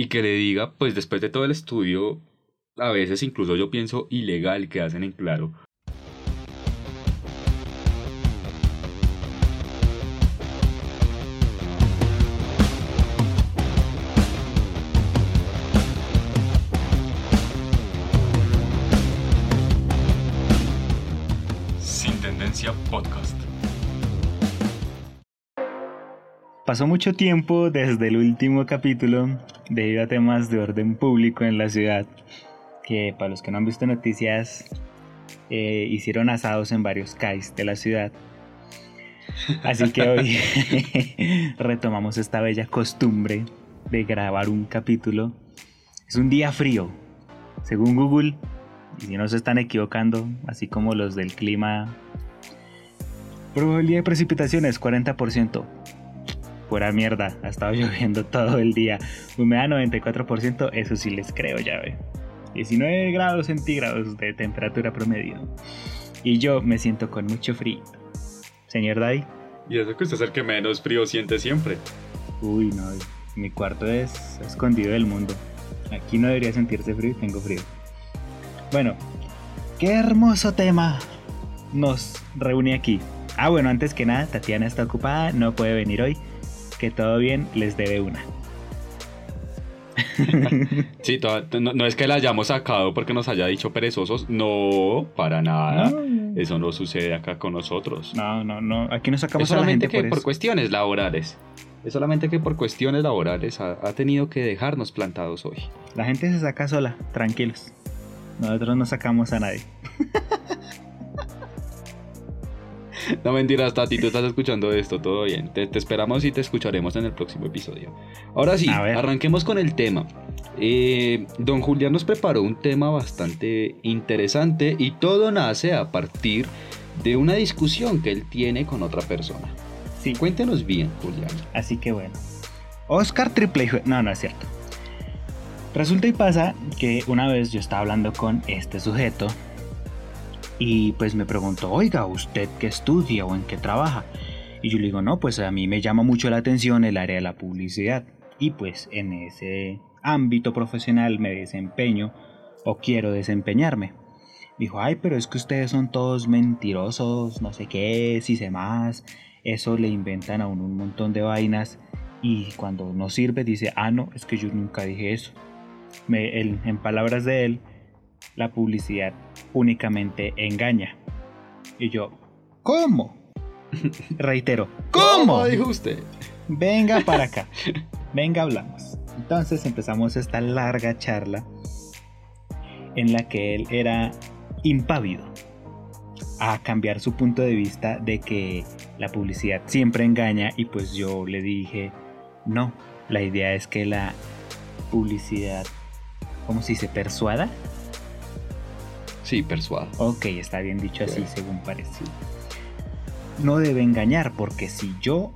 y que le diga, pues después de todo el estudio, a veces incluso yo pienso ilegal que hacen en claro. Pasó mucho tiempo desde el último capítulo debido a temas de orden público en la ciudad, que para los que no han visto noticias, eh, hicieron asados en varios CAIs de la ciudad. Así que hoy retomamos esta bella costumbre de grabar un capítulo. Es un día frío, según Google, y si no se están equivocando, así como los del clima, probabilidad de precipitaciones 40%. Pura mierda, ha estado lloviendo todo el día. Humedad 94%, eso sí les creo, ya ve. 19 grados centígrados de temperatura promedio. Y yo me siento con mucho frío. Señor Daddy. Y eso que usted es el que menos frío siente siempre. Uy, no, mi cuarto es escondido del mundo. Aquí no debería sentirse frío, tengo frío. Bueno, qué hermoso tema nos reúne aquí. Ah, bueno, antes que nada, Tatiana está ocupada, no puede venir hoy. Que todo bien, les debe una. sí, no, no, es que la hayamos sacado porque nos haya dicho perezosos, no, para nada. No. Eso no sucede acá con nosotros. No, no, no. Aquí nos sacamos es a la gente que por, por cuestiones laborales. Es solamente que por cuestiones laborales ha, ha, tenido que dejarnos plantados hoy. La gente se saca sola, tranquilos. Nosotros no sacamos a nadie. No mentiras, Tati, tú estás escuchando esto, todo bien. Te, te, esperamos y te escucharemos en el próximo episodio. Ahora sí, arranquemos con el tema. Eh, don Julián nos preparó un tema bastante interesante y todo nace a partir de una discusión que él tiene con otra persona. Sí. Cuéntenos bien, Julián. Así que bueno. Oscar Triple... No, no es cierto. Resulta y pasa que una vez yo estaba hablando con este sujeto y pues me preguntó, oiga, ¿usted qué estudia o en qué trabaja? Y yo le digo, no, pues a mí me llama mucho la atención el área de la publicidad. Y pues en ese ámbito profesional me desempeño o quiero desempeñarme. Dijo, ay, pero es que ustedes son todos mentirosos, no sé qué, si sé más. Eso le inventan a uno un montón de vainas. Y cuando no sirve dice, ah, no, es que yo nunca dije eso. Me, en palabras de él, la publicidad únicamente engaña. Y yo, ¿cómo? Reitero, ¿cómo? ¿Cómo dijo usted? Venga para acá, venga hablamos. Entonces empezamos esta larga charla en la que él era impávido a cambiar su punto de vista de que la publicidad siempre engaña y pues yo le dije, no, la idea es que la publicidad, ¿cómo se dice? Persuada Sí, persuada. Ok, está bien dicho así, según parece. No debe engañar, porque si yo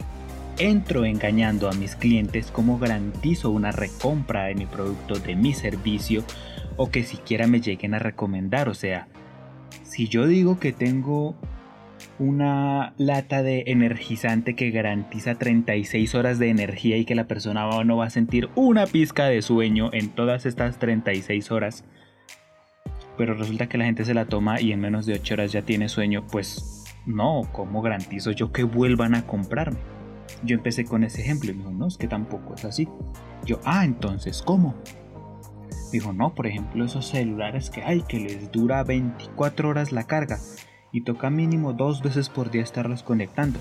entro engañando a mis clientes, ¿cómo garantizo una recompra de mi producto, de mi servicio, o que siquiera me lleguen a recomendar? O sea, si yo digo que tengo una lata de energizante que garantiza 36 horas de energía y que la persona no va a sentir una pizca de sueño en todas estas 36 horas, pero resulta que la gente se la toma y en menos de 8 horas ya tiene sueño, pues no, ¿cómo garantizo yo que vuelvan a comprarme? Yo empecé con ese ejemplo y me dijo, no, es que tampoco es así. Yo, ah, entonces, ¿cómo? Dijo, no, por ejemplo, esos celulares que hay que les dura 24 horas la carga y toca mínimo dos veces por día estarlos conectando.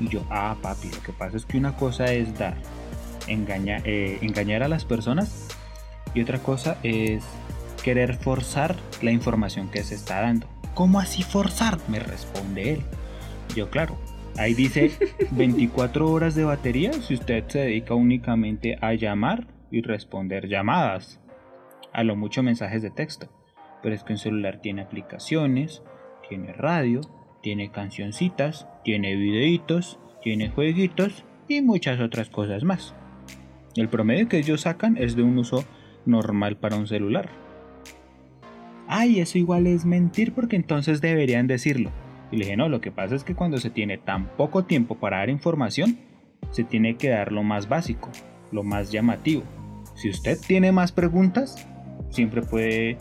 Y yo, ah, papi, lo que pasa es que una cosa es dar, eh, engañar a las personas y otra cosa es querer forzar la información que se está dando. ¿Cómo así forzar? Me responde él. Yo, claro, ahí dice 24 horas de batería si usted se dedica únicamente a llamar y responder llamadas. A lo mucho mensajes de texto. Pero es que un celular tiene aplicaciones, tiene radio, tiene cancioncitas, tiene videitos, tiene jueguitos y muchas otras cosas más. El promedio que ellos sacan es de un uso normal para un celular ay, eso igual es mentir porque entonces deberían decirlo. Y le dije, no, lo que pasa es que cuando se tiene tan poco tiempo para dar información, se tiene que dar lo más básico, lo más llamativo. Si usted tiene más preguntas, siempre puede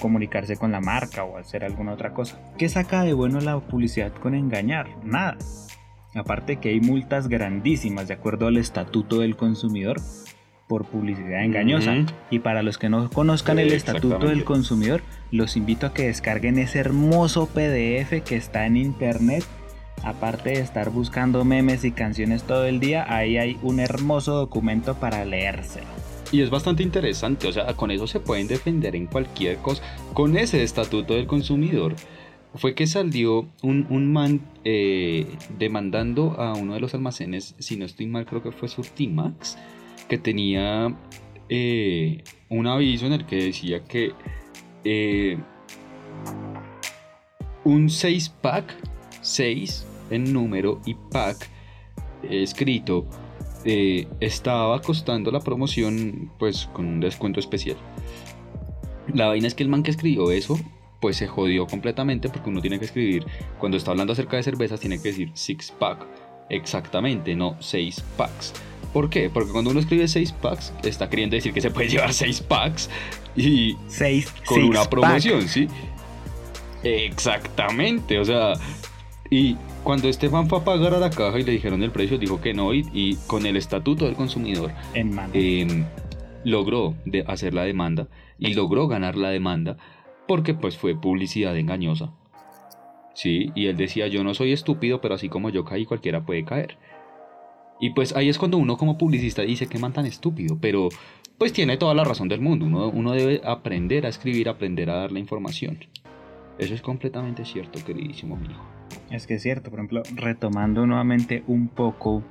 comunicarse con la marca o hacer alguna otra cosa. ¿Qué saca de bueno la publicidad con engañar? Nada. Aparte que hay multas grandísimas de acuerdo al estatuto del consumidor por publicidad engañosa. Y para los que no conozcan el estatuto del consumidor, los invito a que descarguen ese hermoso PDF que está en internet. Aparte de estar buscando memes y canciones todo el día, ahí hay un hermoso documento para leérselo. Y es bastante interesante, o sea, con eso se pueden defender en cualquier cosa. Con ese estatuto del consumidor fue que salió un, man eh, demandando a uno de los almacenes, si no estoy mal, creo que fue Surtimax, que tenía eh, un aviso en el que decía que eh, un 6 pack, 6 en número y pack escrito, estaba costando la promoción pues con un descuento especial. La vaina es que el man que escribió eso pues se jodió completamente porque uno tiene que escribir, cuando está hablando acerca de cervezas, tiene que decir six pack, exactamente, no seis packs. ¿Por qué? Porque cuando uno escribe seis packs, está queriendo decir que se puede llevar seis packs y seis, con una promoción, ¿sí? Exactamente, o sea, y cuando Estefan fue a pagar a la caja y le dijeron el precio, dijo que no, y, con el estatuto del consumidor em, logró de hacer la demanda y logró ganar la demanda porque pues fue publicidad engañosa. Sí, y él decía, yo no soy estúpido, pero así como yo caí, cualquiera puede caer. Y pues ahí es cuando uno como publicista dice que man tan estúpido, pero pues tiene toda la razón del mundo. Uno, uno debe aprender a escribir, aprender a dar la información. Eso es completamente cierto, queridísimo amigo. Es que es cierto, por ejemplo, retomando nuevamente un poco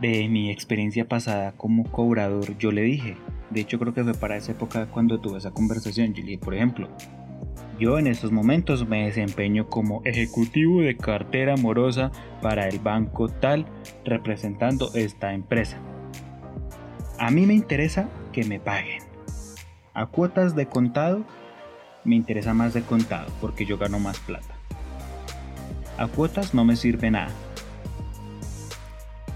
de mi experiencia pasada como cobrador, yo le dije, de hecho creo que fue para esa época cuando tuve esa conversación, yo por ejemplo, yo en estos momentos me desempeño como ejecutivo de cartera amorosa para el banco tal representando esta empresa. A mí me interesa que me paguen. A cuotas de contado me interesa más de contado porque yo gano más plata. A cuotas no me sirve nada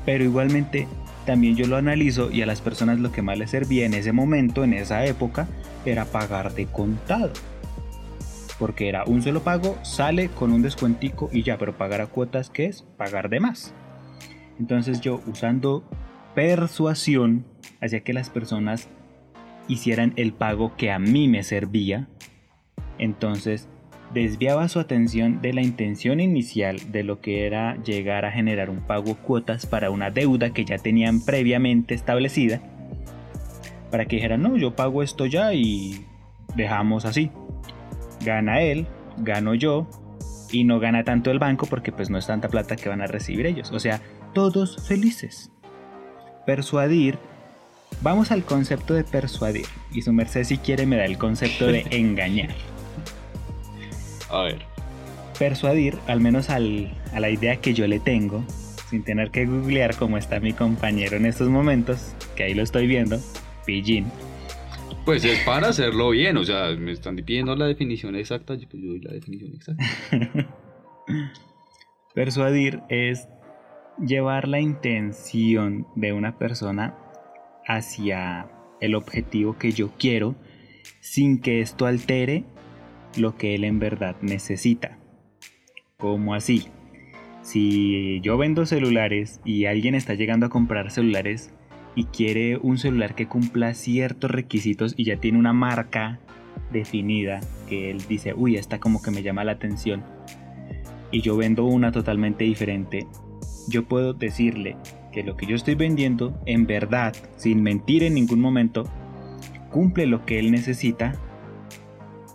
pero igualmente también yo lo analizo y a las personas lo que más les servía en ese momento, en esa época, era pagar de contado. Porque era un solo pago, sale con un descuentico y ya, pero pagar a cuotas, ¿qué es? Pagar de más. Entonces yo usando persuasión hacía que las personas hicieran el pago que a mí me servía. Entonces desviaba su atención de la intención inicial de lo que era llegar a generar un pago cuotas para una deuda que ya tenían previamente establecida, para que dijeran, no, yo pago esto ya y dejamos así. Gana él, gano yo, y no gana tanto el banco porque pues no es tanta plata que van a recibir ellos. O sea, todos felices. Persuadir. Vamos al concepto de persuadir. Y su merced si quiere me da el concepto de engañar. A ver. Persuadir, al menos a la idea que yo le tengo, sin tener que googlear como está mi compañero en estos momentos, que ahí lo estoy viendo, pillín. Pues es para hacerlo bien, o sea, me están pidiendo la definición exacta, yo doy la definición exacta. Persuadir es llevar la intención de una persona hacia el objetivo que yo quiero sin que esto altere lo que él en verdad necesita. ¿Cómo así? Si yo vendo celulares y alguien está llegando a comprar celulares y quiere un celular que cumpla ciertos requisitos y ya tiene una marca definida que él dice, uy, esta como que me llama la atención, y yo vendo una totalmente diferente, yo puedo decirle que lo que yo estoy vendiendo, en verdad, sin mentir en ningún momento, cumple lo que él necesita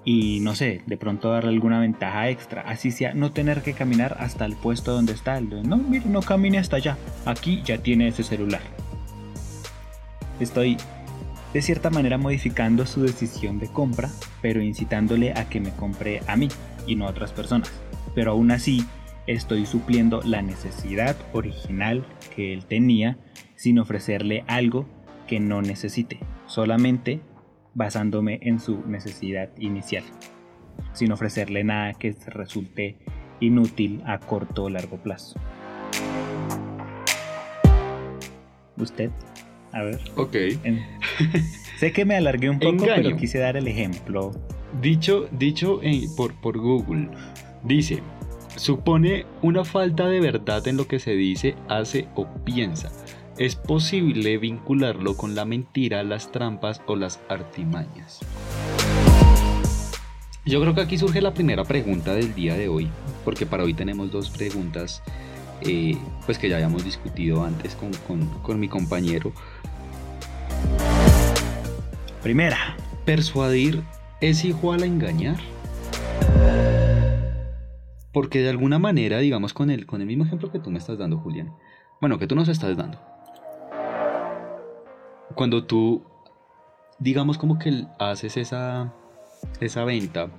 y no sé, de pronto darle alguna ventaja extra, así sea no tener que caminar hasta el puesto donde está. No, mire, no camine hasta allá, aquí ya tiene ese celular. Estoy de cierta manera modificando su decisión de compra, pero incitándole a que me compre a mí y no a otras personas. Pero aún así, estoy supliendo la necesidad original que él tenía sin ofrecerle algo que no necesite, solamente basándome en su necesidad inicial, sin ofrecerle nada que resulte inútil a corto o largo plazo. ¿Usted A ver. Ok. sé que me alargué un poco, pero quise dar el ejemplo. Dicho, dicho por, por Google, dice, supone una falta de verdad en lo que se dice, hace o piensa. Es posible vincularlo con la mentira, las trampas o las artimañas. Yo creo que aquí surge la primera pregunta del día de hoy, porque para hoy tenemos dos preguntas eh, pues que ya habíamos discutido antes con, con mi compañero. Primera. Persuadir es igual a engañar. Porque de alguna manera, digamos con el, con el mismo ejemplo que tú me estás dando, Julián, bueno, que tú nos estás dando, cuando tú, digamos como que haces esa, esa venta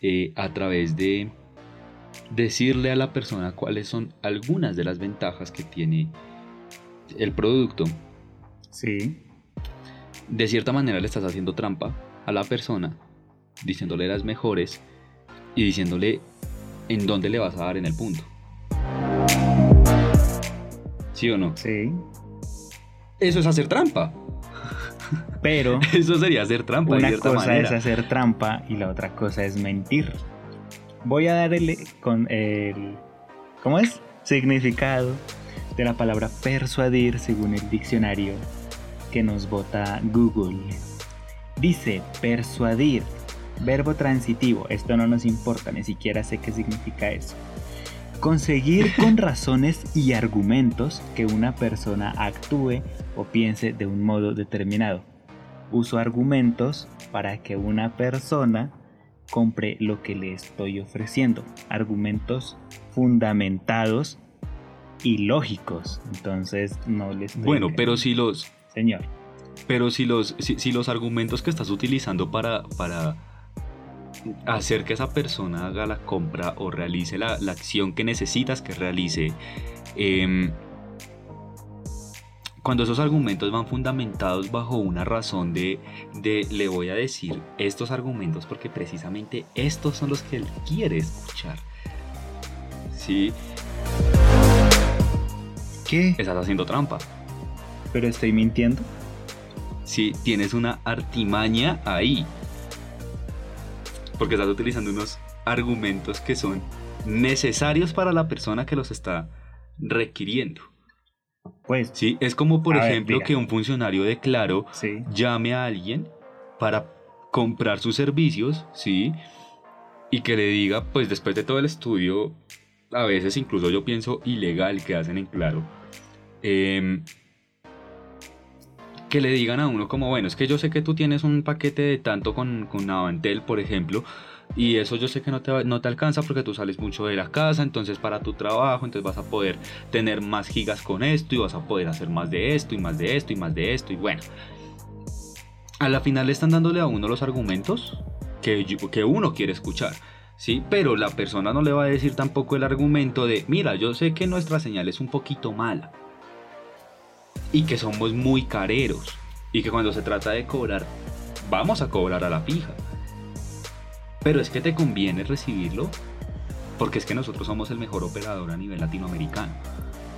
eh, a través de decirle a la persona cuáles son algunas de las ventajas que tiene el producto. Sí. De cierta manera le estás haciendo trampa a la persona, diciéndole las mejores y diciéndole en dónde le vas a dar en el punto. ¿Sí o no? Sí. Eso es hacer trampa. Pero. Eso sería hacer trampa. Una cosa es hacer trampa y la otra cosa es mentir. Voy a dar el, con el. ¿Cómo es? Significado de la palabra persuadir según el diccionario que nos vota Google. Dice persuadir Verbo transitivo, esto no nos importa, ni siquiera sé qué significa eso. Conseguir con razones y argumentos que una persona actúe o piense de un modo determinado. Uso argumentos para que una persona compre lo que le estoy ofreciendo. Argumentos fundamentados y lógicos. Entonces no les... Bueno, pero si los... Señor. Pero si los, si, los argumentos que estás utilizando para, para hacer que esa persona haga la compra o realice la, acción que necesitas que realice, em, cuando esos argumentos van fundamentados bajo una razón de, de, le voy a decir estos argumentos porque precisamente estos son los que él quiere escuchar. ¿Sí? ¿Qué? Estás haciendo trampa. ¿Pero estoy mintiendo? Sí, tienes una artimaña ahí porque estás utilizando unos argumentos que son necesarios para la persona que los está requiriendo. Pues. Sí, es como por ejemplo que un funcionario de Claro llame a alguien para comprar sus servicios, ¿sí? Y que le diga, pues después de todo el estudio, a veces incluso yo pienso ilegal que hacen en Claro, eh, que le digan a uno como, bueno, es que yo sé que tú tienes un paquete de tanto con, con Avantel, por ejemplo, y eso yo sé que no te, no te alcanza porque tú sales mucho de la casa, entonces para tu trabajo, entonces vas a poder tener más gigas con esto y vas a poder hacer más de esto y más de esto y más de esto y bueno. A la final están dándole a uno los argumentos que, que uno quiere escuchar. ¿sí? Pero la persona no le va a decir tampoco el argumento de, mira, yo sé que nuestra señal es un poquito mala, y que somos muy careros y que cuando se trata de cobrar, vamos a cobrar a la fija. Pero es que te conviene recibirlo porque es que nosotros somos el mejor operador a nivel latinoamericano.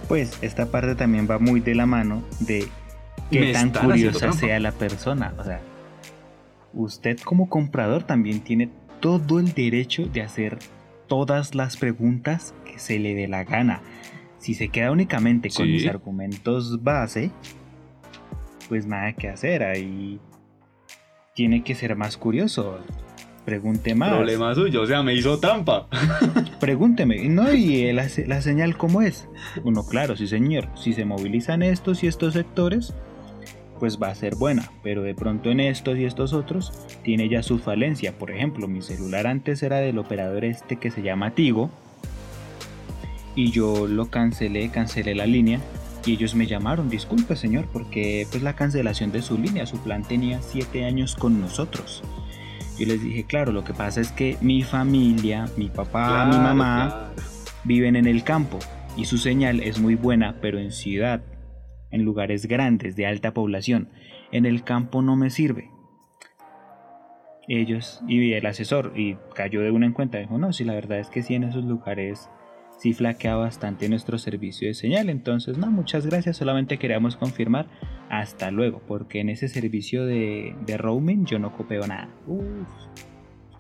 Pues esta parte también va muy de la mano de que tan curiosa sea la persona. O sea, usted como comprador también tiene todo el derecho de hacer todas las preguntas que se le dé la gana. Si se queda únicamente con mis argumentos base, pues nada que hacer. Ahí tiene que ser más curioso. Pregunte más. Problema suyo, o sea, me hizo trampa. Pregúnteme, ¿no? ¿Y la, la señal cómo es? Uno, claro, sí señor. Si se movilizan estos y estos sectores, pues va a ser buena, pero de pronto en estos y estos otros tiene ya su falencia. Por ejemplo, mi celular antes era del operador este que se llama Tigo, y yo lo cancelé, cancelé la línea y ellos me llamaron, disculpe señor, porque pues la cancelación de su línea, su plan tenía 7 años con nosotros. Yo les dije, claro, lo que pasa es que mi familia, mi papá, mi mamá viven en el campo y su señal es muy buena, pero en ciudad, en lugares grandes de alta población, en el campo no me sirve. Ellos y el asesor y cayó de una en cuenta, dijo, no, si la verdad es que sí en esos lugares sí flaquea bastante nuestro servicio de señal. Entonces, no, muchas gracias, solamente queríamos confirmar. Hasta luego, porque en ese servicio de, roaming yo no copio nada.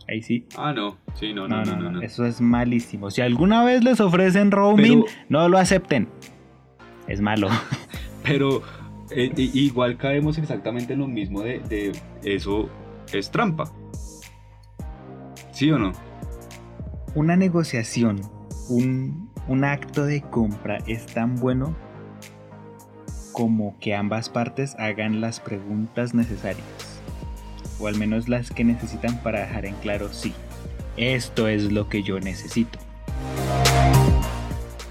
Ahí sí. Ah, no. Sí, no no, no, no, Eso es malísimo. Si alguna vez les ofrecen roaming, no lo acepten. Es malo. Pero eh, igual caemos exactamente en lo mismo de, de eso es trampa. ¿Sí o no? Una negociación un, acto de compra es tan bueno como que ambas partes hagan las preguntas necesarias, o al menos las que necesitan para dejar en claro sí, esto es lo que yo necesito.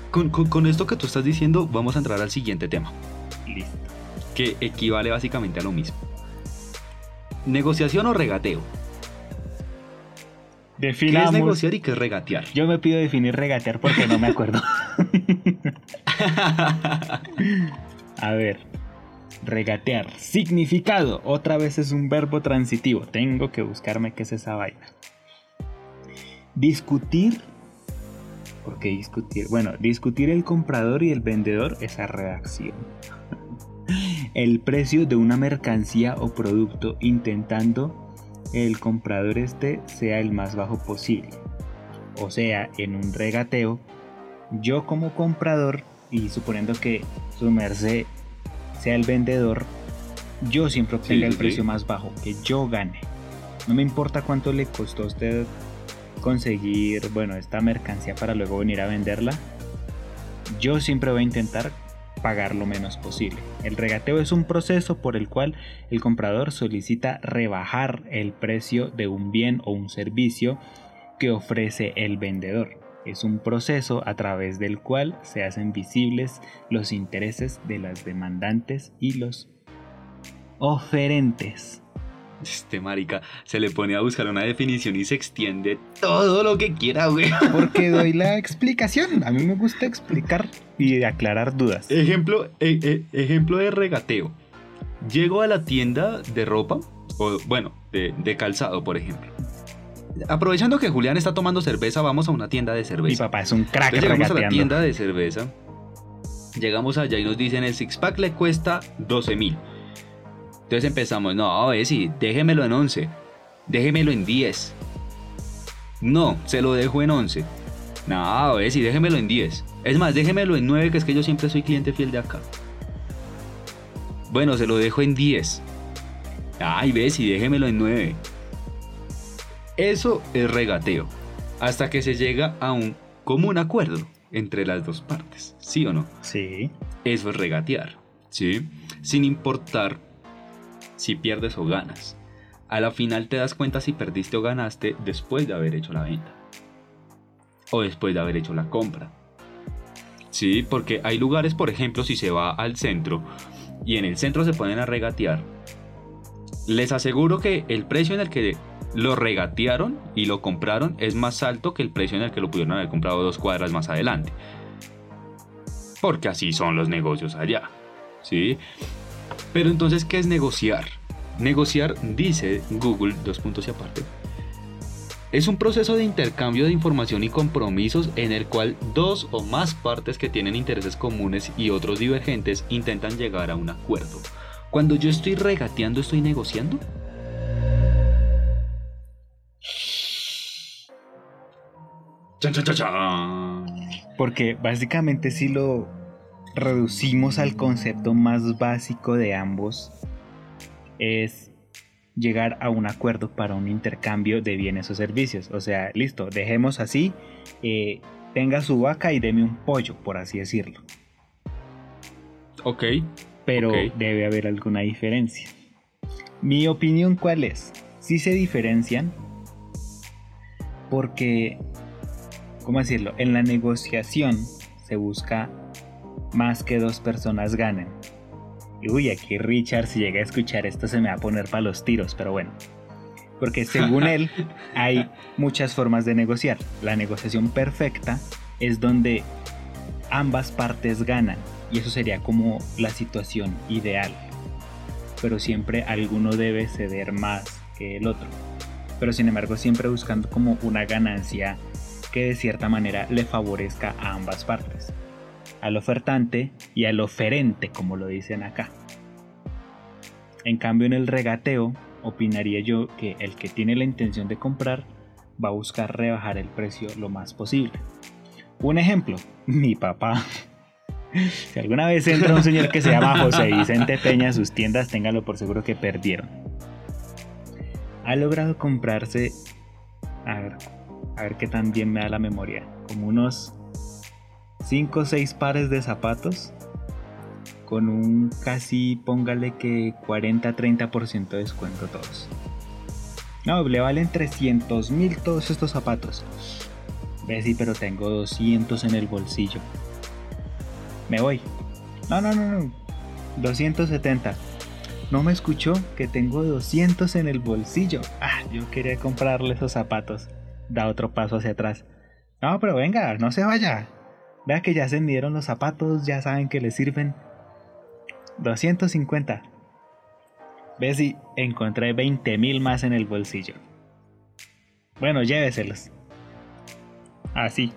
Con, esto que tú estás diciendo, vamos a entrar al siguiente tema. Listo. Que equivale básicamente a lo mismo. ¿Negociación o regateo? Definamos. ¿Qué es negociar y qué es regatear? Yo me pido definir regatear porque no me acuerdo. A ver. Regatear. Significado. Otra vez es un verbo transitivo. Tengo que buscarme qué es esa vaina. Discutir. ¿Por qué discutir? Bueno, discutir el comprador y el vendedor, esa redacción. El precio de una mercancía o producto intentando el comprador este sea el más bajo posible. O sea, en un regateo, yo como comprador, y suponiendo que su merced sea el vendedor, yo siempre obtenga el precio más bajo, que yo gane. No me importa cuánto le costó a usted conseguir, bueno, esta mercancía para luego venir a venderla. Yo siempre voy a intentar pagar lo menos posible. El regateo es un proceso por el cual el comprador solicita rebajar el precio de un bien o un servicio que ofrece el vendedor. Es un proceso a través del cual se hacen visibles los intereses de las demandantes y los oferentes. Este marica se le pone a buscar una definición y se extiende todo lo que quiera, güey. Porque doy la explicación. A mí me gusta explicar y aclarar dudas. Ejemplo, e, e, ejemplo de regateo. Llego a la tienda de ropa, o bueno, de, calzado, por ejemplo. Aprovechando que Julián está tomando cerveza, vamos a una tienda de cerveza. Mi papá es un crack Entonces, Llegamos a la tienda de cerveza. Llegamos allá y nos dicen el six pack le cuesta 12 mil. Entonces empezamos, no, a ver si, déjemelo en 11, déjemelo en 10. No, se lo dejo en 11. No, a ver si, déjemelo en 10. Es más, déjemelo en 9, que es que yo siempre soy cliente fiel de acá. Bueno, se lo dejo en 10. Ay, ves, y déjemelo en 9. Eso es regateo. Hasta que se llega a un común acuerdo entre las dos partes. ¿Sí o no? Sí. Eso es regatear. ¿Sí? Sin importar si pierdes o ganas. A la final te das cuenta si perdiste o ganaste después de haber hecho la venta. O después de haber hecho la compra. Sí, porque hay lugares, por ejemplo, si se va al centro y en el centro se ponen a regatear, les aseguro que el precio en el que lo regatearon y lo compraron es más alto que el precio en el que lo pudieron haber comprado dos cuadras más adelante. Porque así son los negocios allá. ¿Sí? Pero entonces, ¿qué es negociar? Negociar, dice Google, dos puntos y aparte, es un proceso de intercambio de información y compromisos en el cual dos o más partes que tienen intereses comunes y otros divergentes intentan llegar a un acuerdo. Cuando yo estoy regateando, ¿estoy negociando? Porque básicamente si lo reducimos al concepto más básico de ambos, es llegar a un acuerdo para un intercambio de bienes o servicios. O sea, listo, dejemos así, eh, tenga su vaca y deme un pollo, por así decirlo. Ok. Pero debe haber alguna diferencia. Mi opinión cuál es? Si se diferencian porque, ¿cómo decirlo? En la negociación se busca más que dos personas ganen. Y uy, aquí Richard, si llega a escuchar esto, se me va a poner para los tiros, pero bueno. Porque según él, hay muchas formas de negociar. La negociación perfecta es donde ambas partes ganan. Y eso sería como la situación ideal. Pero siempre alguno debe ceder más que el otro. Pero sin embargo, siempre buscando como una ganancia que de cierta manera le favorezca a ambas partes, al ofertante y al oferente, como lo dicen acá. En cambio, en el regateo, opinaría yo que el que tiene la intención de comprar va a buscar rebajar el precio lo más posible. Un ejemplo, mi papá. Si alguna vez entra un señor que se llama José Vicente Peña sus tiendas, téngalo por seguro que perdieron. Ha logrado comprarse, a ver, a ver qué tan bien me da la memoria, como unos 5 o 6 pares de zapatos con un casi, póngale que 40-30% de descuento todos. No, le valen 300 mil todos estos zapatos. Ve, sí, pero tengo 200 en el bolsillo. Me voy. No, no, no, no. 270. No me escuchó que tengo 200 en el bolsillo. Ah, yo quería comprarle esos zapatos. Da otro paso hacia atrás. No, pero venga, no se vaya. Vea que ya se midieron los zapatos, ya saben que le sirven. 250. Ve si encontré 20 mil más en el bolsillo. Bueno, lléveselos. Así.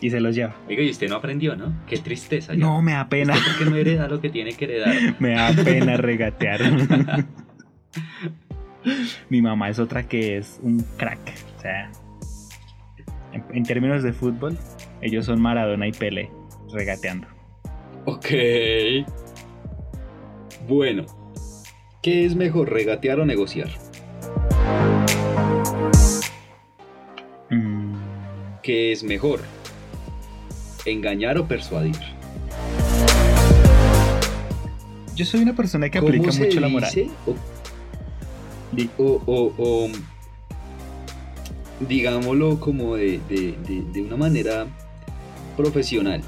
Y se los lleva. Oiga, y usted no aprendió, ¿no? Qué tristeza. No, me da pena. porque no hereda lo que tiene que heredar. me da pena regatear. Mi mamá es otra que es un crack. O sea, en términos de fútbol, ellos son Maradona y Pele regateando. Ok. Bueno, ¿qué es mejor, regatear o negociar? Mm. ¿Qué es mejor? ¿Engañar o persuadir? Yo soy una persona que aplica mucho la moral. O, o, digámoslo como de una manera profesional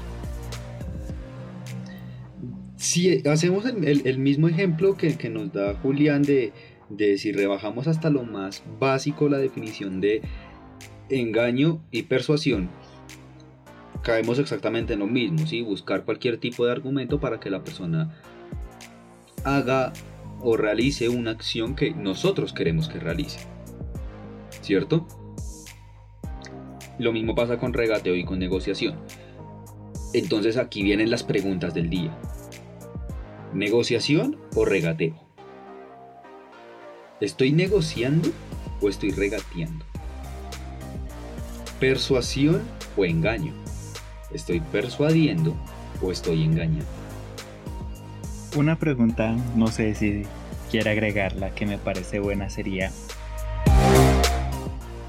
si hacemos el, mismo ejemplo que, nos da Julián de, si rebajamos hasta lo más básico la definición de engaño y persuasión, caemos exactamente en lo mismo, ¿sí? buscar cualquier tipo de argumento para que la persona haga o realice una acción que nosotros queremos que realice. ¿Cierto? Lo mismo pasa con regateo y con negociación. Entonces aquí vienen las preguntas del día. ¿Negociación o regateo? ¿Estoy negociando o estoy regateando? ¿Persuasión o engaño? ¿Estoy persuadiendo o estoy engañando? Una pregunta, no sé si quiere agregarla, que me parece buena sería,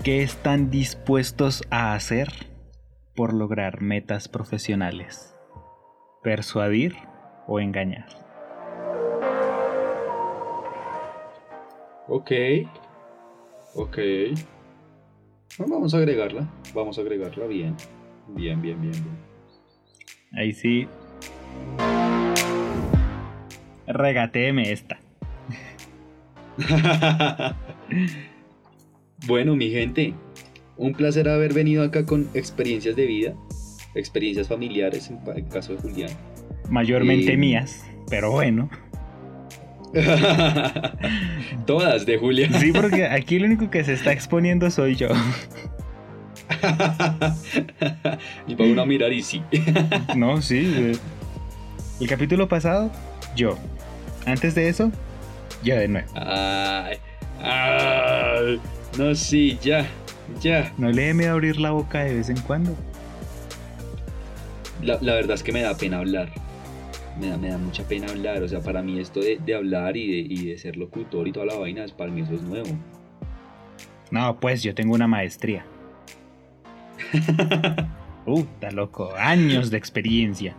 ¿qué están dispuestos a hacer por lograr metas profesionales? ¿Persuadir o engañar? Ok. Ok. vamos a agregarla. Vamos a agregarla bien. Bien, bien, bien, bien. Ahí sí. Regateeme esta. bueno, mi gente. Un placer haber venido acá con experiencias de vida, experiencias familiares en el caso de Julián. Mayormente eh, mías, pero bueno. Todas de Julia. Sí, porque aquí el único que se está exponiendo soy yo. y para uno mirar y sí. no, sí. El capítulo pasado, yo. Antes de eso, yo de nuevo. Ay, ay, no, sí, ya, ya. ¿No le dé abrir la boca de vez en cuando? La, la verdad es que me da pena hablar me da, me da mucha pena hablar. O sea, para mí esto de, hablar y de, y de, ser locutor y toda la vaina, para mí eso es nuevo. No, pues yo tengo una maestría. uh, está loco. Años de experiencia.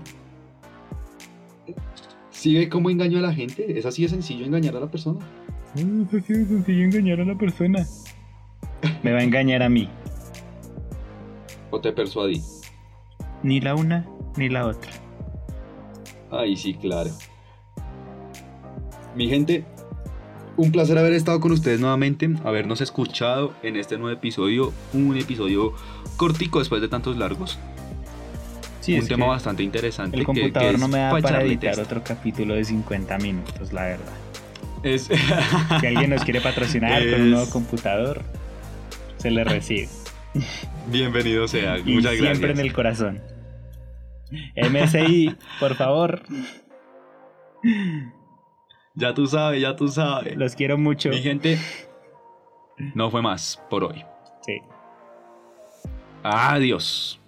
¿Sí ve cómo engaño a la gente? ¿Es así de sencillo engañar a la persona? es así de sencillo engañar a la persona. Me va a engañar a mí. ¿O te persuadí? Ni la una ni la otra. Ay, sí, claro. Mi gente, un placer haber estado con ustedes nuevamente, habernos escuchado en este nuevo episodio, un episodio cortico después de tantos largos. Sí, un tema bastante interesante. El computador no me da para editar otro capítulo de 50 minutos, la verdad. Es... si alguien nos quiere patrocinar con un nuevo computador, Se le recibe. Bienvenido sea. Y Muchas siempre gracias. en el corazón. MSI, por favor. Ya tú sabes, ya tú sabes. Los quiero mucho. Mi gente, no fue más por hoy. Sí. Adiós.